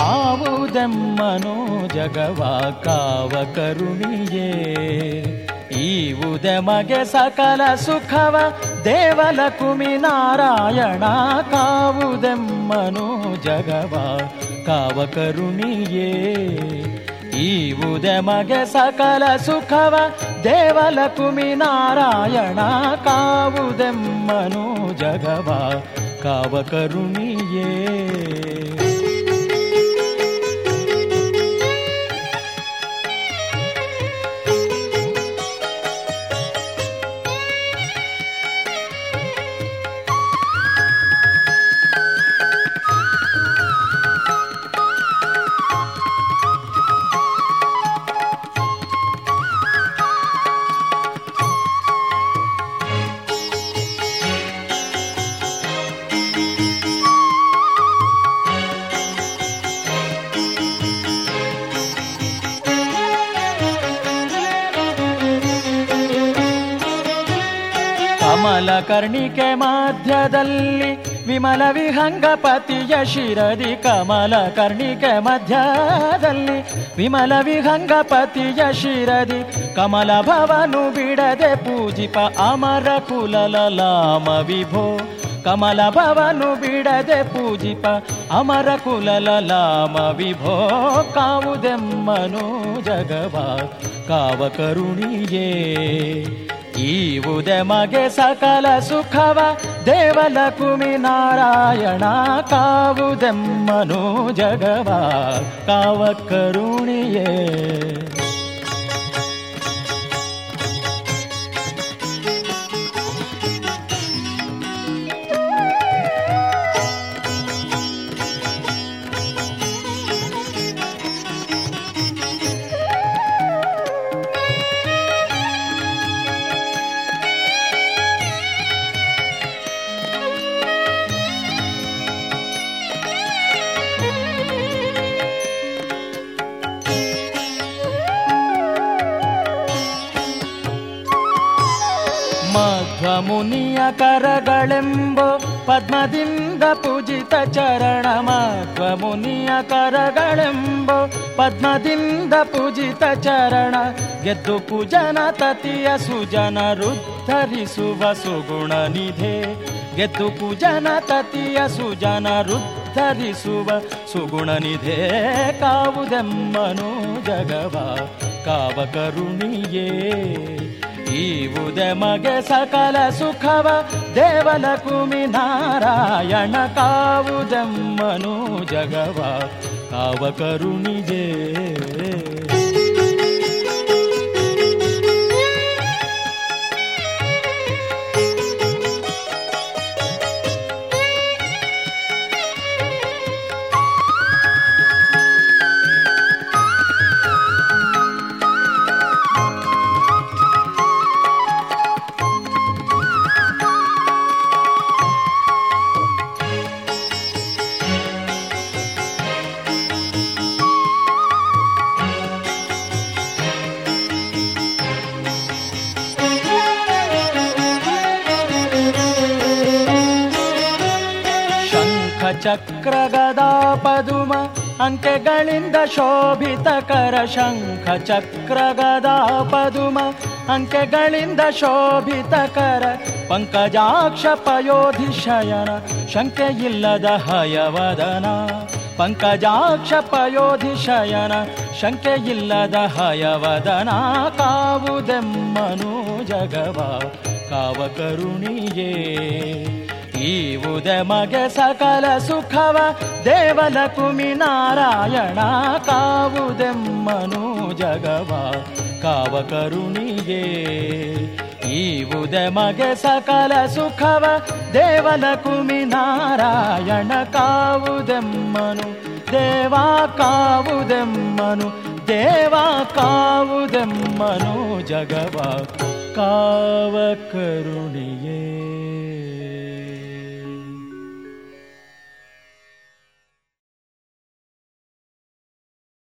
ಕಾವುದೆಮ್ಮನು ಜಗವ ಕಾವ ಕರುಣಿಯೇ. ಈವುದೆಮಗೆ ಸಕಲ ಸುಖವ ದೇವಲ ಕುಮಿ ನಾರಾಯಣ ಕಾವುದೆಮ್ಮನೋ ಜಗವ ಕಾವ ಕರುಣಿಯೇ. ಈವುದೆಮಗೆ ಸಕಲ ಸುಖವ ದೇವಲ ಕುಮಿ ನಾರಾಯಣ ಕಾವುದೆಮ್ಮನೋ ಜಗವ ಕಾವ ಕರುಣಿಯೇ. ಕಮಲ ಕರ್ಣಿಕೆ ಮಧ್ಯದಲ್ಲಿ, ವಿಮಲ ವಿಹಂಗಪತಿಯ ಶಿರದಿ ಕಮಲ ಕರ್ಣಿಕೆ ಮಧ್ಯದಲ್ಲಿ, ವಿಮಲ ವಿಹಂಗಪತಿಯ ಶಿರದಿ ಕಮಲ ಭವನು ಬಿಡದೆ ಪೂಜಿಪ ಅಮರ ಕುಲಲಾಮ ವಿಭೋ. ಕಮಲ ಭವನು ಬಿಡದೆ ಪೂಜಿಪ ಅಮರ ಕುಲಲಾಮ ವಿಭೋ. ಕಾವುದೆಮ್ಮನು ಜಗವಾ, ಕಾವ ಕರುಣಿಯೇ. ಈವುದೆ ಉದೆಮಗೆ ಸಕಲ ಸುಖವ ದೇವಲ ಕುಮಿ ನಾರಾಯಣ ಕಾವುದೆಮ್ಮನು ಜಗವ ಕಾವ ಕರುಣಿಯೇ. ಮುನಿಯ ಕರಗಳೆಂಬ ಪದ್ಮದಿಂದ ಪೂಜಿತ ಚರಣ ಮಧ್ವ ಮುನಿಯ ಕರಗಳೆಂಬ ಪದ್ಮದಿಂದ ಪೂಜಿತ ಚರಣ. ಗೆದ್ದು ಪೂಜನ ತತಿಯ ಸುಜನ ರುದ್ಧರಿಸುವ ಸುಗುಣ ನಿಧೆ. ಗೆದ್ದು ಪೂಜನ ತತಿಯ ಸುಜನ ರುದ್ಧರಿಸುವ ಸುಗುಣ ನಿಧೆ. ಕಾವುದೆಮ್ಮನು ಜಗವ. ಕಾವ ಕರುಣಿಯೇ. ಈವುದೆ ಮಗೆ ಸಕಲ ಸುಖವ ದೇವಲ ಕುಮಿ ನಾರಾಯಣ ಕಾವುದೆಮ್ಮನು ಜಗವ ಕಾವ ಕರುಣಿಗೆ. ಚಕ್ರ ಗದಾ ಪದುಮ ಅಂಕೆಗಳಿಂದ ಶೋಭಿತ ಕರ ಶಂಖ ಚಕ್ರ ಗದಾ ಪದುಮ ಅಂಕೆಗಳಿಂದ ಶೋಭಿತ ಕರ ಪಂಕಜಾಕ್ಷ ಪಯೋಧಿ ಶಯನ ಶಂಕೆ ಇಲ್ಲದ ಹಯವದನ. ಪಂಕಜಾಕ್ಷ ಪಯೋಧಿ ಶಯನ ಶಂಕೆ ಇಲ್ಲದ ಹಯವದನ ಕಾವುದೆಮ್ಮನು ಜಗವ, ಕಾವ ಕರುಣಿಯೇ. ಈವುದೆ ಮಗೆ ಸಕಲ ಸುಖವ, ದೇವನ ಕುಮಿ ನಾರಾಯಣ, ಕಾವುದೆಮ್ಮನು ಜಗವ, ಕಾವ ಕರುಣಿಗೆ. ಈ ಮಗೆ ಸಕಲ ಸುಖವ, ದೇವನ ಕುಮಿ ನಾರಾಯಣ, ಕಾವುದೆಮ್ಮನು. ದೇವಾ ಕಾವುದೆಮ್ಮನು ದೇವಾ ಕಾವುದೆಮ್ಮನು ಜಗವ, ಕಾವ ಕರುಣಿಯೇ.